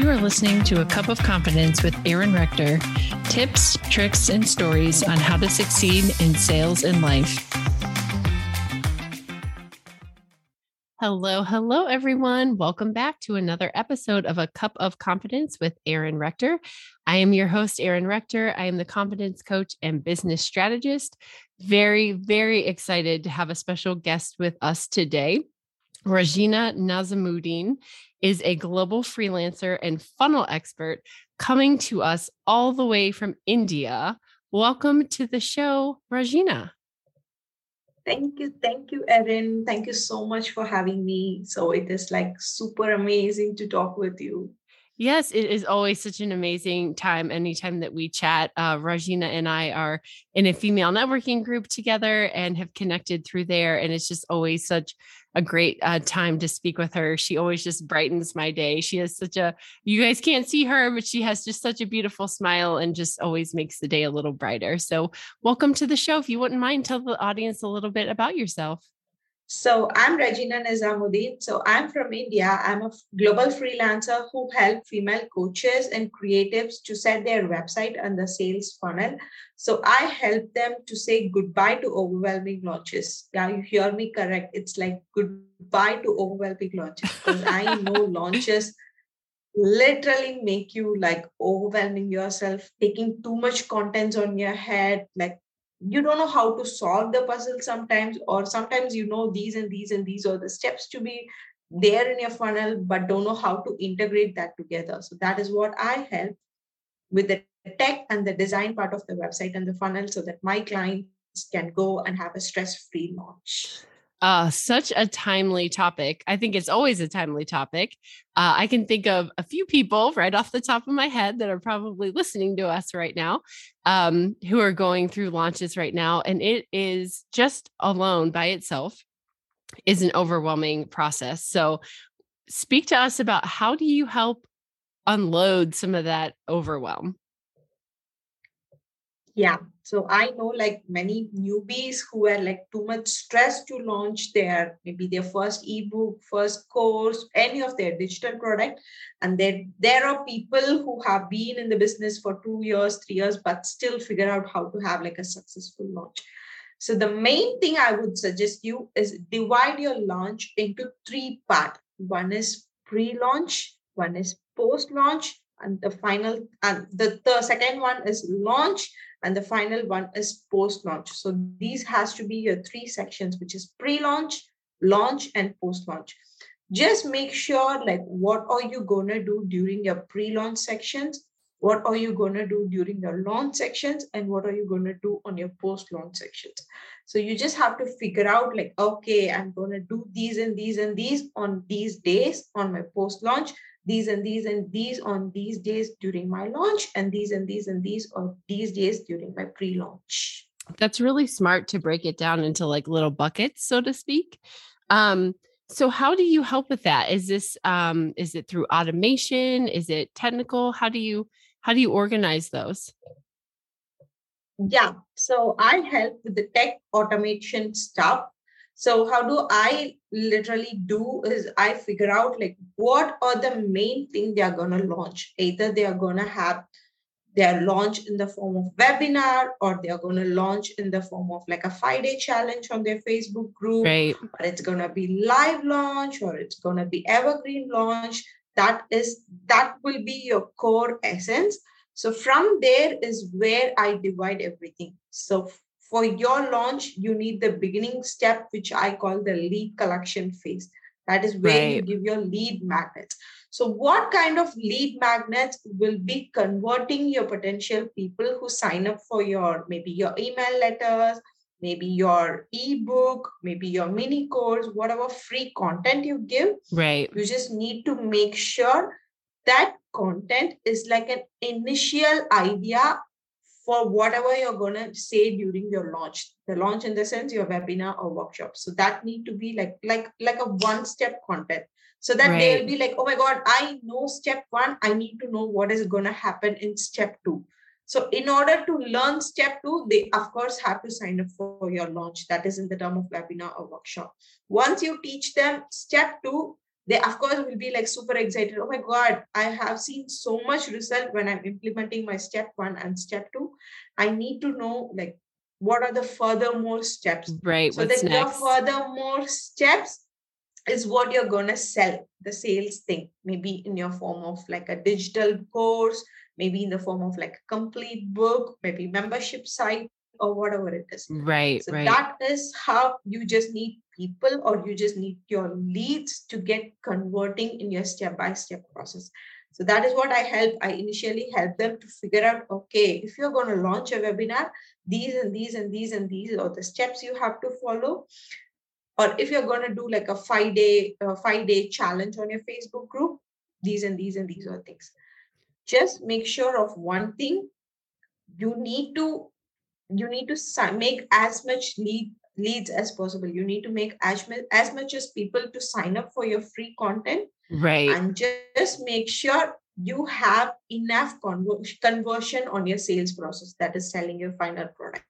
You are listening to A Cup of Confidence with Erin Rector tips, tricks, and stories on how to succeed in sales and life. Hello, hello, everyone. Welcome back to another episode of A Cup of Confidence with Erin Rector. I am your host, Erin Rector. I am the confidence coach and business strategist. Very, very excited to have a special guest with us today. Rajeena Nizamudeen is a global freelancer and funnel expert coming to us all the way from India. Welcome to the show, Rajeena. Thank you. Thank you, Erin. Thank you so much for having me. So it is like super amazing to talk with you. Yes, it is always such an amazing time anytime that we chat. Uh, Rajeena and I are in a female networking group together and have connected through there. And it's just always such a great uh, time to speak with her. She always just brightens my day. She has such a, you guys can't see her, but she has just such a beautiful smile and just always makes the day a little brighter. So, welcome to the show. If you wouldn't mind, tell the audience a little bit about yourself. So I'm Rajeena Nizamudeen. So I'm from India. I'm a global freelancer who help female coaches and creatives to set their website and the sales funnel. So I help them to say goodbye to overwhelming launches. Yeah, you hear me correct. It's like goodbye to overwhelming launches because I know launches literally make you like overwhelming yourself, taking too much contents on your head, like you don't know how to solve the puzzle sometimes or sometimes you know these and these and these are the steps to be there in your funnel but don't know how to integrate that together. So that is what i help with the tech and the design part of the website and the funnel so that my clients can go and have a stress free launch uh, such a timely topic. I think it's always a timely topic. Uh, I can think of a few people right off the top of my head that are probably listening to us right now um, who are going through launches right now. And it is just alone by itself is an overwhelming process. So, speak to us about how do you help unload some of that overwhelm? Yeah. So I know like many newbies who are like too much stressed to launch their maybe their first ebook, first course, any of their digital product. And then there are people who have been in the business for two years, three years, but still figure out how to have like a successful launch. So the main thing I would suggest you is divide your launch into three parts. One is pre-launch, one is post-launch, and the final and the, the second one is launch and the final one is post launch so these has to be your three sections which is pre launch launch and post launch just make sure like what are you going to do during your pre launch sections? What are you going to do during your launch sections? And what are you going to do on your post launch sections? So you just have to figure out like okay i'm going to do these and these and these on these days on my post launch these and these and these on these days during my launch and these and these and these on these days during my pre-launch. That's really smart to break it down into like little buckets so to speak. Um so how do you help with that? Is this um is it through automation? Is it technical? How do you how do you organize those? Yeah so i help with the tech automation stuff so how do I literally do is I figure out like what are the main thing they are going to launch. Either they are going to have their launch in the form of webinar or they are going to launch in the form of like a five day challenge on their facebook group right. or it's going to be live launch or it's going to be evergreen launch that is that will be your core essence so from there is where i divide everything so for your launch, you need the beginning step, which I call the lead collection phase. That is where right. you give your lead magnets. So, what kind of lead magnets will be converting your potential people who sign up for your maybe your email letters, maybe your ebook, maybe your mini course, whatever free content you give? Right. You just need to make sure that content is like an initial idea for whatever you're going to say during your launch the launch in the sense your webinar or workshop. So that need to be like like like a one step content. So that right. they'll be like oh my god i know step one i need to know what is going to happen in step two. So in order to learn step two they of course have to sign up for your launch. That is in the term of webinar or workshop. Once you teach them step two they of course will be like super excited. Oh my god i have seen so much result when i'm implementing my step one and step two. I need to know like what are the furthermore steps. Right so that your furthermore steps is what you're going to sell the sales thing. Maybe in your form of like a digital course maybe in the form of like a complete book maybe membership site or whatever it is. Right so right. that is how you just need people or you just need your leads to get converting in your step by step process. So that is what i help. I initially help them to figure out okay if you're going to launch a webinar these and these and these and these are the steps you have to follow. Or if you're going to do like a five day uh, five day challenge on your facebook group these and these and these are things. Just make sure of one thing. You need to you need to make as much lead leads as possible you need to make as much as much as people to sign up for your free content right and just make sure you have enough conversion on your sales process that is selling your final product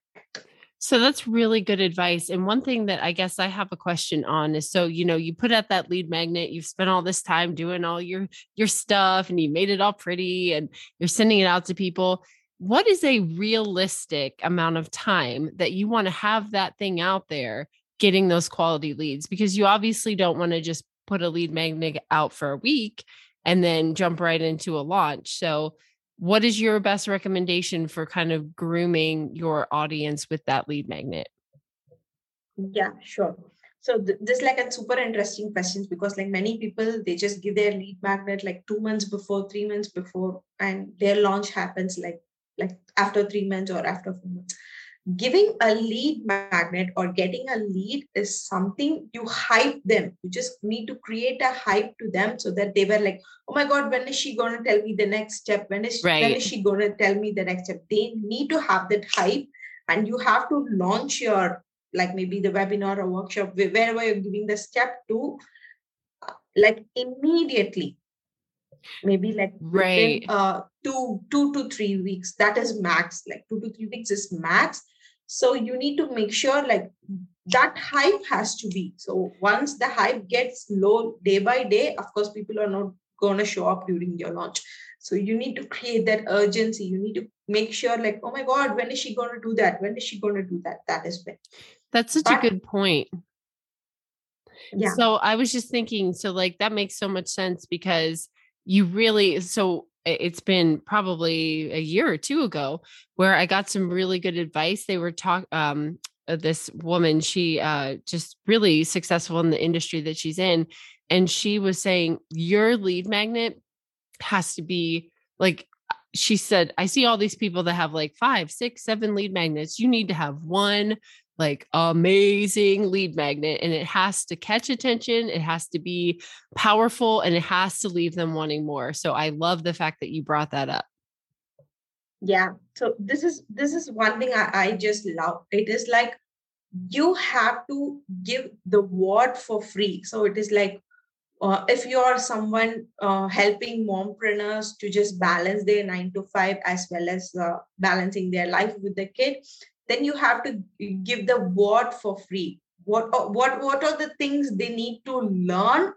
so that's really good advice. And one thing that I guess I have a question on is so you know you put out that lead magnet, you've spent all this time doing all your your stuff and you made it all pretty and you're sending it out to people. What is a realistic amount of time that you want to have that thing out there getting those quality leads? Because you obviously don't want to just put a lead magnet out for a week and then jump right into a launch. So what is your best recommendation for kind of grooming your audience with that lead magnet? Yeah sure. So th- this like a super interesting question because like many people they just give their lead magnet like two months before three months before and their launch happens like like after three months or after four months. Giving a lead magnet or getting a lead is something you hype them. You just need to create a hype to them so that they were like oh my god when is she going to tell me the next step? When is, right. when is she going to tell me the next step? They need to have that hype and you have to launch your like maybe the webinar or workshop wherever you're giving the step to uh, like immediately maybe like right. within, uh two two to three weeks. That is max like two to three weeks is max. So you need to make sure like that hype has to be. So once the hype gets low day by day of course people are not going to show up during your launch. So you need to create that urgency. You need to make sure like oh my god when is she going to do that? When is she going to do that? That is when. That's such but, a good point. Yeah. So i was just thinking so like that makes so much sense because you really so it's been probably a year or two ago where I got some really good advice. They were talk um uh, this woman, she uh just really successful in the industry that she's in. And she was saying your lead magnet has to be like she said, I see all these people that have like five, six, seven lead magnets. You need to have one like amazing lead magnet and it has to catch attention it has to be powerful and it has to leave them wanting more so i love the fact that you brought that up. Yeah so this is this is one thing i, I just love it is like you have to give the word for free so it is like uh, if you are someone uh, helping mompreneurs to just balance their nine to five as well as uh, balancing their life with the kid then you have to give the what for free what uh, what what are the things they need to learn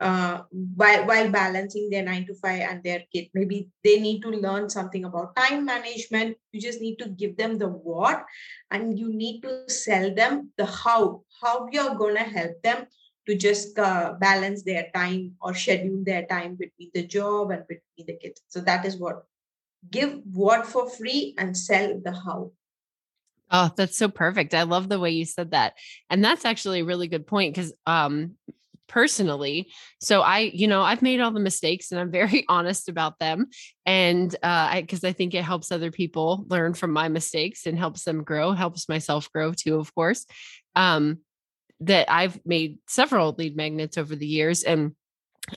uh, while, while balancing their nine to five and their kid. Maybe they need to learn something about time management. You just need to give them the what and you need to sell them the how, how you're going to help them to just uh, balance their time or schedule their time between the job and between the kids. So that is what give what for free and sell the how. Oh, that's so perfect. I love the way you said that. And that's actually a really good point because um personally, so I, you know, I've made all the mistakes and I'm very honest about them. And uh I because I think it helps other people learn from my mistakes and helps them grow, helps myself grow too, of course. Um that I've made several lead magnets over the years and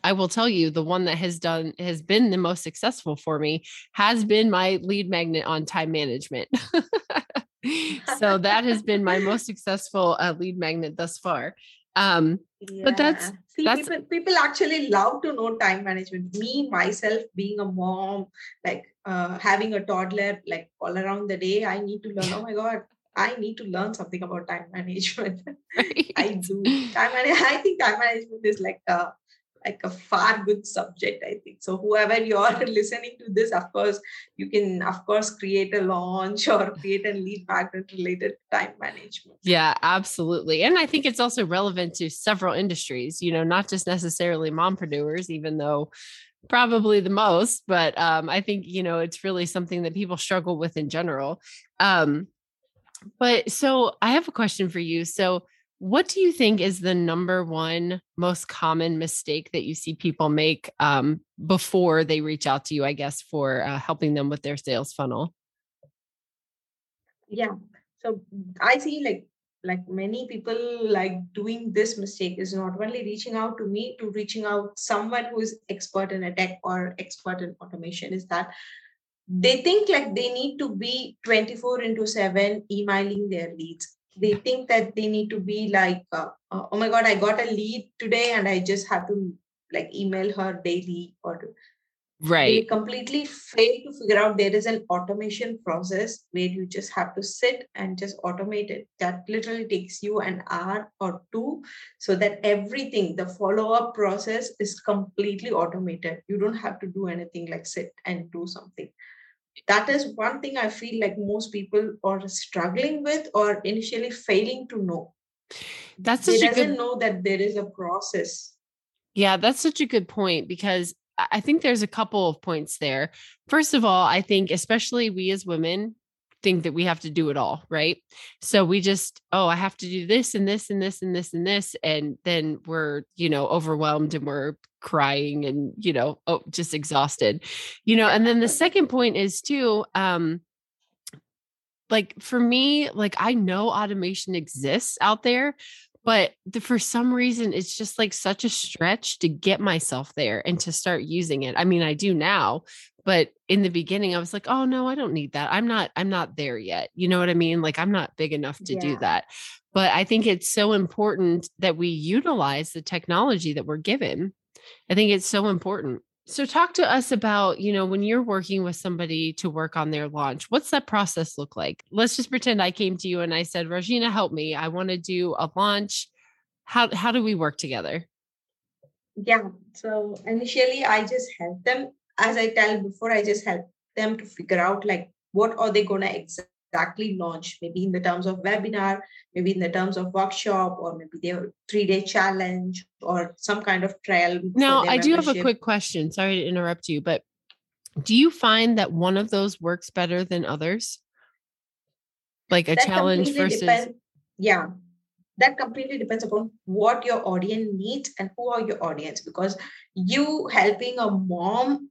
I will tell you the one that has done has been the most successful for me has been my lead magnet on time management. so that has been my most successful uh, lead magnet thus far. Um, yeah. but that's See, that's people, people actually love to know time management. Me myself, being a mom, like uh, having a toddler, like all around the day, I need to learn. Oh my god, I need to learn something about time management. Right. I do time management. I think time management is like uh, like a far good subject i think. So whoever you're listening to this of course you can of course create a launch or create a lead magnet related time management. Yeah absolutely. And i think it's also relevant to several industries you know not just necessarily mompreneurs even though probably the most but um, i think you know it's really something that people struggle with in general. Um, but so i have a question for you. So what do you think is the number one most common mistake that you see people make um, before they reach out to you, I guess, for uh, helping them with their sales funnel? Yeah. So I see like like many people like doing this mistake is not only reaching out to me to reaching out someone who is expert in a tech or expert in automation is that they think like they need to be 24 into 7 emailing their leads they think that they need to be like uh, uh, oh my god i got a lead today and i just have to like email her daily or right. they completely fail to figure out there is an automation process where you just have to sit and just automate it. That literally takes you an hour or two so that everything the follow up process is completely automated. You don't have to do anything like sit and do something that is one thing i feel like most people are struggling with or initially failing to know. That's they doesn't good... know that there is a process. Yeah that's such a good point because i think there's a couple of points there. First of all i think especially we as women think that we have to do it all, right? So we just, oh, I have to do this and this and this and this and this. And then we're, you know, overwhelmed and we're crying and, you know, oh, just exhausted, you know. And then the second point is too, um, like for me, like I know automation exists out there, but the, for some reason it's just like such a stretch to get myself there and to start using it i mean i do now but in the beginning i was like oh no i don't need that. I'm not i'm not there yet. You know what i mean? Like i'm not big enough to yeah. do that. But i think it's so important that we utilize the technology that we're given. I think it's so important. So talk to us about you know when you're working with somebody to work on their launch what's that process look like? Let's just pretend i came to you and i said rajeena help me. I want to do a launch. How how do we work together? Yeah. So initially i just help them as I tell before, I just help them to figure out like what are they going to exactly launch, maybe in the terms of webinar, maybe in the terms of workshop, or maybe their three day challenge or some kind of trial. Now, I do have a quick question. Sorry to interrupt you, but do you find that one of those works better than others? Like a that challenge versus. Depend, yeah, that completely depends upon what your audience needs and who are your audience because you helping a mom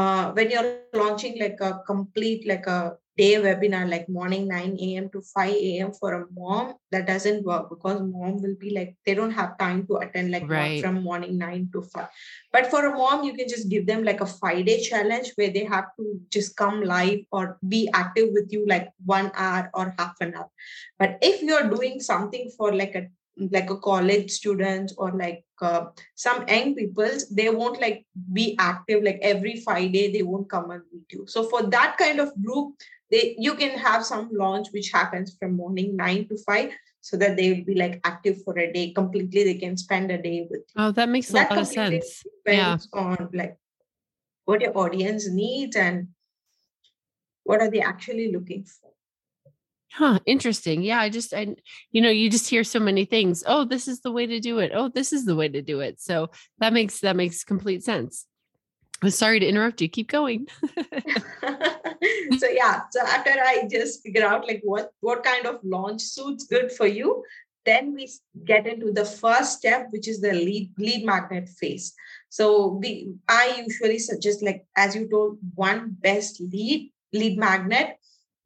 uh, when you're launching like a complete like a day webinar like morning 9 a.m to 5 a.m for a mom that doesn't work because mom will be like they don't have time to attend like right. from morning 9 to 5 but for a mom you can just give them like a five day challenge where they have to just come live or be active with you like one hour or half an hour but if you're doing something for like a like a college students or like uh, some young peoples they won't like be active like every friday they won't come and meet you. So for that kind of group they you can have some launch which happens from morning 9 to 5 so that they will be like active for a day. Completely they can spend a day with you. oh that makes a that lot of sense. yeah on like what your audience needs and what are they actually looking for Huh, interesting. Yeah, I just I you know, you just hear so many things. Oh, this is the way to do it. Oh, this is the way to do it. So that makes that makes complete sense. I'm sorry to interrupt you. Keep going. so yeah, so after I just figure out like what what kind of launch suits good for you, then we get into the first step, which is the lead lead magnet phase. So I usually suggest like as you told, one best lead lead magnet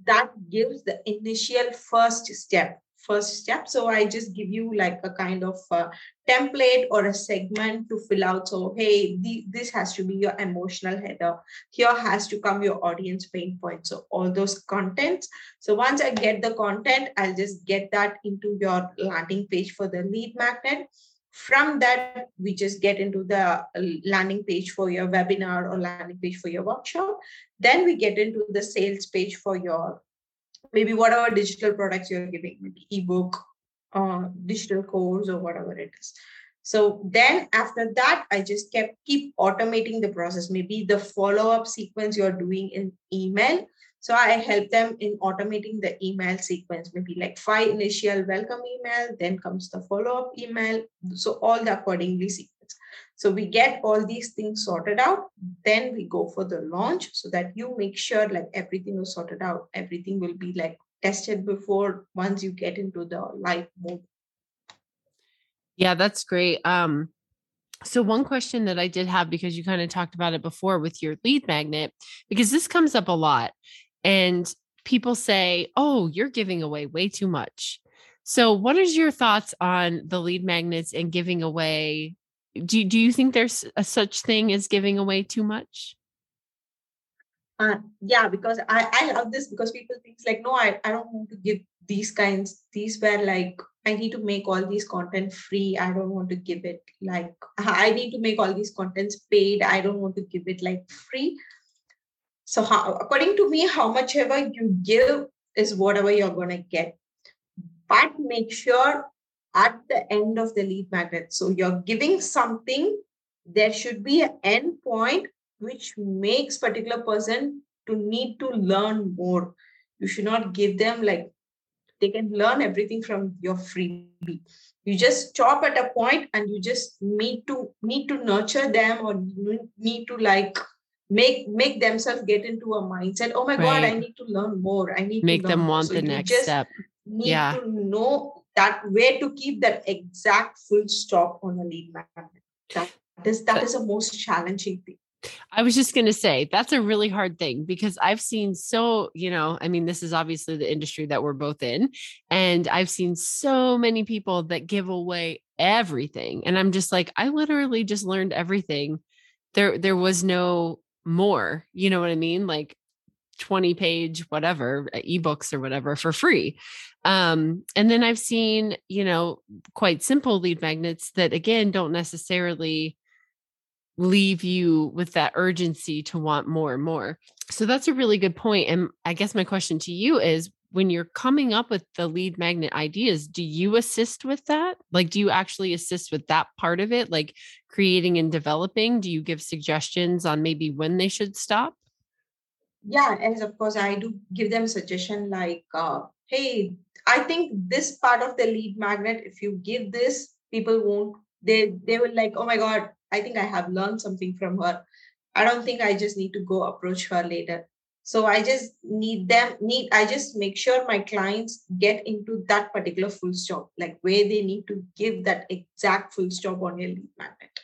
that gives the initial first step first step. So i just give you like a kind of a template or a segment to fill out. So hey the, this has to be your emotional header. Here has to come your audience pain point so all those contents. So once i get the content i'll just get that into your landing page for the lead magnet from that, we just get into the uh, landing page for your webinar or landing page for your workshop. Then we get into the sales page for your maybe whatever digital products you're giving, maybe ebook, uh, digital course, or whatever it is. so then after that i just kept keep automating the process maybe the follow up sequence you're doing in email so i help them in automating the email sequence maybe like five initial welcome email then comes the follow up email. So all the accordingly sequence. So we get all these things sorted out. Then we go for the launch so that you make sure like everything is sorted out. Everything will be like tested before once you get into the live mode. Yeah, that's great. Um, so one question that I did have because you kind of talked about it before with your lead magnet, because this comes up a lot, and people say, "Oh, you're giving away way too much." So, what is your thoughts on the lead magnets and giving away? Do do you think there's a such thing as giving away too much? Uh, yeah, because I I love this because people think like, no, I I don't want to give these kinds. These were like I need to make all these content free. I don't want to give it like I need to make all these contents paid. I don't want to give it like free. So how, according to me, how much ever you give is whatever you're gonna get. But make sure at the end of the lead magnet. So you're giving something, there should be an end point which makes particular person to need to learn more. You should not give them like they can learn everything from your freebie you just stop at a point and you just need to need to nurture them or need to like make make themselves get into a mindset oh my right. god i need to learn more i need to make to them want so the next step need yeah. to know that where to keep that exact full stop on a lead magnet that is that is the most challenging thing I was just going to say that's a really hard thing because I've seen so, you know, I mean, this is obviously the industry that we're both in. And I've seen so many people that give away everything. And I'm just like, I literally just learned everything. There, there was no more, you know what I mean? Like 20 page, whatever, uh, ebooks or whatever for free. Um, and then I've seen, you know, quite simple lead magnets that again don't necessarily leave you with that urgency to want more and more. So that's a really good point. And I guess my question to you is when you're coming up with the lead magnet ideas, do you assist with that? Like, do you actually assist with that part of it, like creating and developing? Do you give suggestions on maybe when they should stop? Yeah, and of course, I do give them suggestion like, uh, hey, I think this part of the lead magnet, if you give this, people won't. They they will like, oh my god, I think I have learned something from her. I don't think I just need to go approach her later. So I just need them, need, I just make sure my clients get into that particular full stop, like where they need to give that exact full stop on your lead magnet.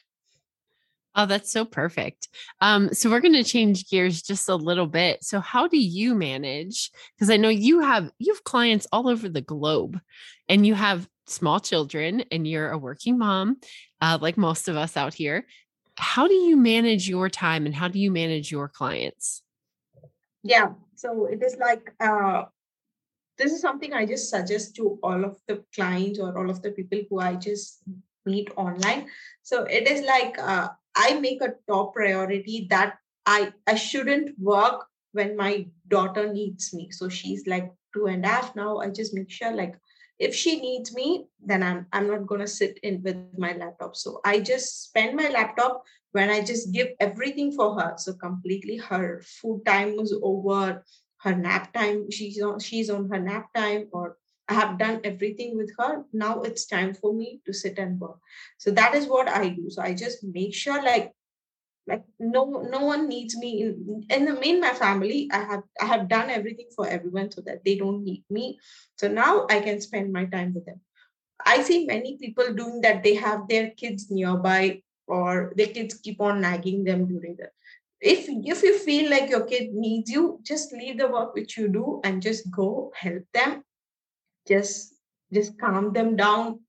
Oh, that's so perfect. Um, so we're going to change gears just a little bit. So how do you manage? Because I know you have you have clients all over the globe, and you have small children and you're a working mom, uh, like most of us out here. How do you manage your time and how do you manage your clients? Yeah, so it is like uh, this is something I just suggest to all of the clients or all of the people who I just meet online. So it is like uh, I make a top priority that I I shouldn't work when my daughter needs me. So she's like two and a half now. I just make sure like if she needs me then i'm i'm not going to sit in with my laptop. So i just spend my laptop when i just give everything for her. So completely her food time was over her nap time she's on she's on her nap time or i have done everything with her. Now it's time for me to sit and work. So that is what i do. So i just make sure like like no no one needs me in in the main my family i have i have done everything for everyone so that they don't need me. So now i can spend my time with them. I see many people doing that. They have their kids nearby or their kids keep on nagging them during the if if you feel like your kid needs you just leave the work which you do and just go help them. Just just calm them down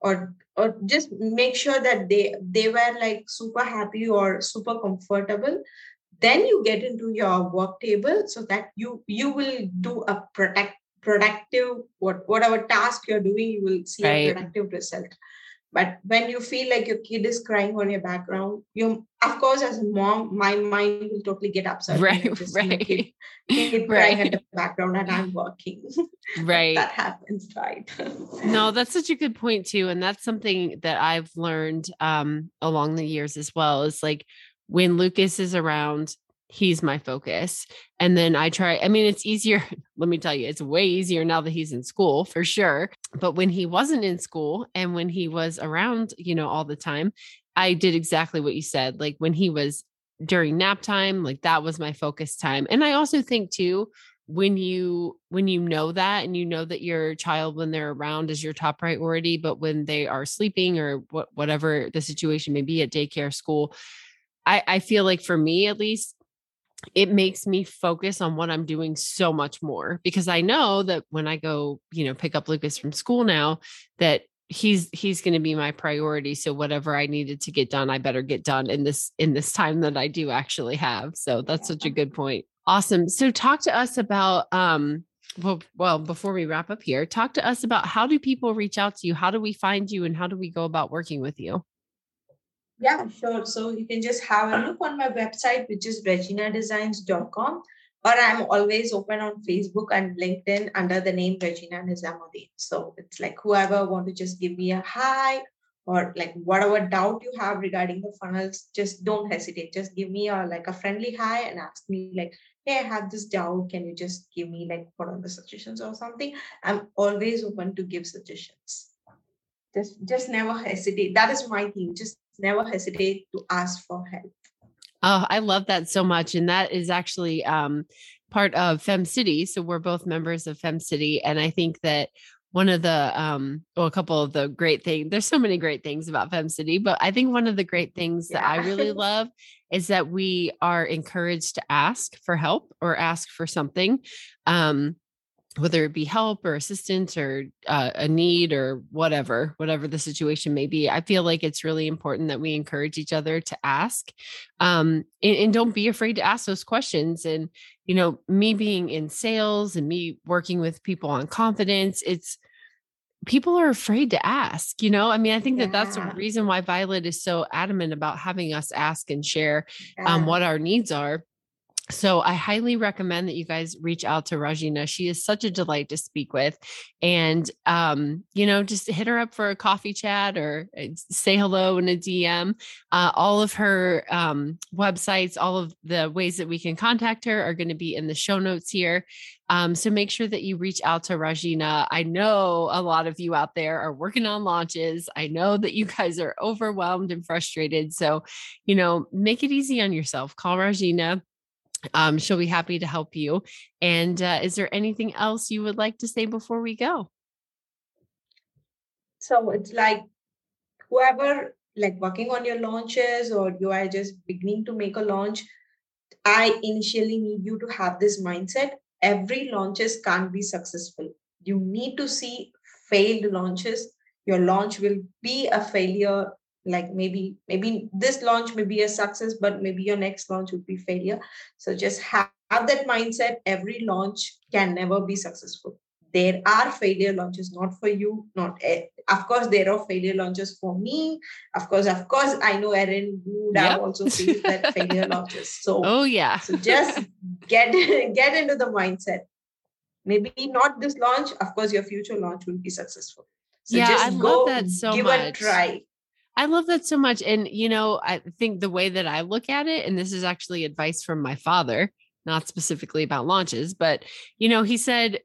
or or just make sure that they they were like super happy or super comfortable then you get into your work table so that you you will do a protect productive what whatever task you're doing you will see right. a productive result but when you feel like your kid is crying on your background you of course as a mom my mind will totally get upset right right. kid, kid right. crying at the background and i'm working. Right. that happens right? No that's such a good point too and that's something that i've learned um along the years as well is like when lucas is around he's my focus. And then I try, I mean, it's easier. Let me tell you, it's way easier now that he's in school for sure. But when he wasn't in school and when he was around, you know, all the time, I did exactly what you said. Like when he was during nap time, like that was my focus time. And I also think too, when you when you know that and you know that your child when they're around is your top priority but when they are sleeping or what whatever the situation may be at daycare school I, I feel like for me at least it makes me focus on what I'm doing so much more because I know that when I go, you know, pick up Lucas from school now, that he's he's going to be my priority so whatever i needed to get done i better get done in this in this time that i do actually have so that's such a good point. Awesome so talk to us about um well well before we wrap up here talk to us about how do people reach out to you? How do we find you and how do we go about working with you yeah, sure. So you can just have a look on my website, which is rajeenadesigns.com, or I'm always open on Facebook and LinkedIn under the name Rajeena Nizamudeen. So it's like whoever want to just give me a hi or like whatever doubt you have regarding the funnels, just don't hesitate. Just give me a like a friendly hi and ask me like, hey, I have this doubt. Can you just give me like what are the suggestions or something? I'm always open to give suggestions. Just just never hesitate. That is my thing. Just never hesitate to ask for help. Oh, I love that so much. And that is actually um, part of Fem City. So we're both members of Fem City. And I think that one of the um well a couple of the great things there's so many great things about fem city but i think one of the great things yeah. that i really love is that we are encouraged to ask for help or ask for something um whether it be help or assistance or uh, a need or whatever whatever the situation may be i feel like it's really important that we encourage each other to ask um, and, and, don't be afraid to ask those questions. And you know me being in sales and me working with people on confidence it's people are afraid to ask you know? I mean i think yeah. that that's the reason why violet is so adamant about having us ask and share um, what our needs are so I highly recommend that you guys reach out to Rajeena. She is such a delight to speak with. And, um, you know, just hit her up for a coffee chat or uh, say hello in a DM. Uh, all of her um, websites, all of the ways that we can contact her are going to be in the show notes here. Um, so make sure that you reach out to Rajeena. I know a lot of you out there are working on launches. I know that you guys are overwhelmed and frustrated. So, you know, make it easy on yourself. Call Rajeena um, she'll be happy to help you. And uh, is there anything else you would like to say before we go? So it's like whoever like working on your launches or you are just beginning to make a launch, I initially need you to have this mindset. Every launches can't be successful. You need to see failed launches. Your launch will be a failure like maybe maybe this launch may be a success but maybe your next launch would be failure. So just have, have that mindset. Every launch can never be successful. There are failure launches not for you not of course there are failure launches for me. Of course of course i know erin would yep. have also seen that failure launches. So oh yeah. so just get get into the mindset. Maybe not this launch of course your future launch will be successful. So yeah, just I go love that so give much. a try I love that so much. And, you know, I think the way that I look at it, and this is actually advice from my father, not specifically about launches, but, you know, he said,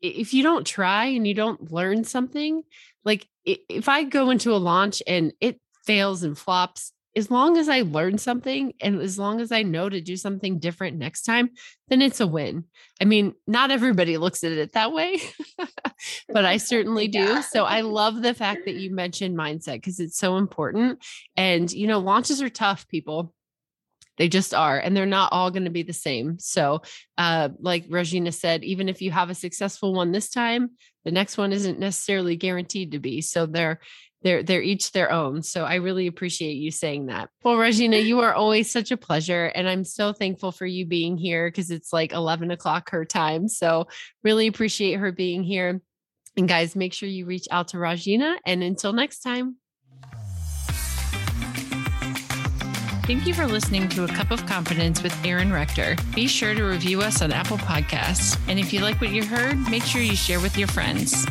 if you don't try and you don't learn something, like if I go into a launch and it fails and flops, as long as I learn something and as long as I know to do something different next time, then it's a win. I mean, not everybody looks at it that way, but I certainly do. Yeah. So I love the fact that you mentioned mindset because it's so important. And, you know, launches are tough, people. They just are, and they're not all going to be the same. So, uh, like Rajeena said, even if you have a successful one this time, the next one isn't necessarily guaranteed to be. So, they're they're they're each their own. So I really appreciate you saying that. Well, Rajeena, you are always such a pleasure, and I'm so thankful for you being here because it's like 11 o'clock her time. So really appreciate her being here. And guys, make sure you reach out to Rajeena. And until next time. Thank you for listening to A Cup of Confidence with Erin Rector. Be sure to review us on Apple Podcasts. And if you like what you heard, make sure you share with your friends.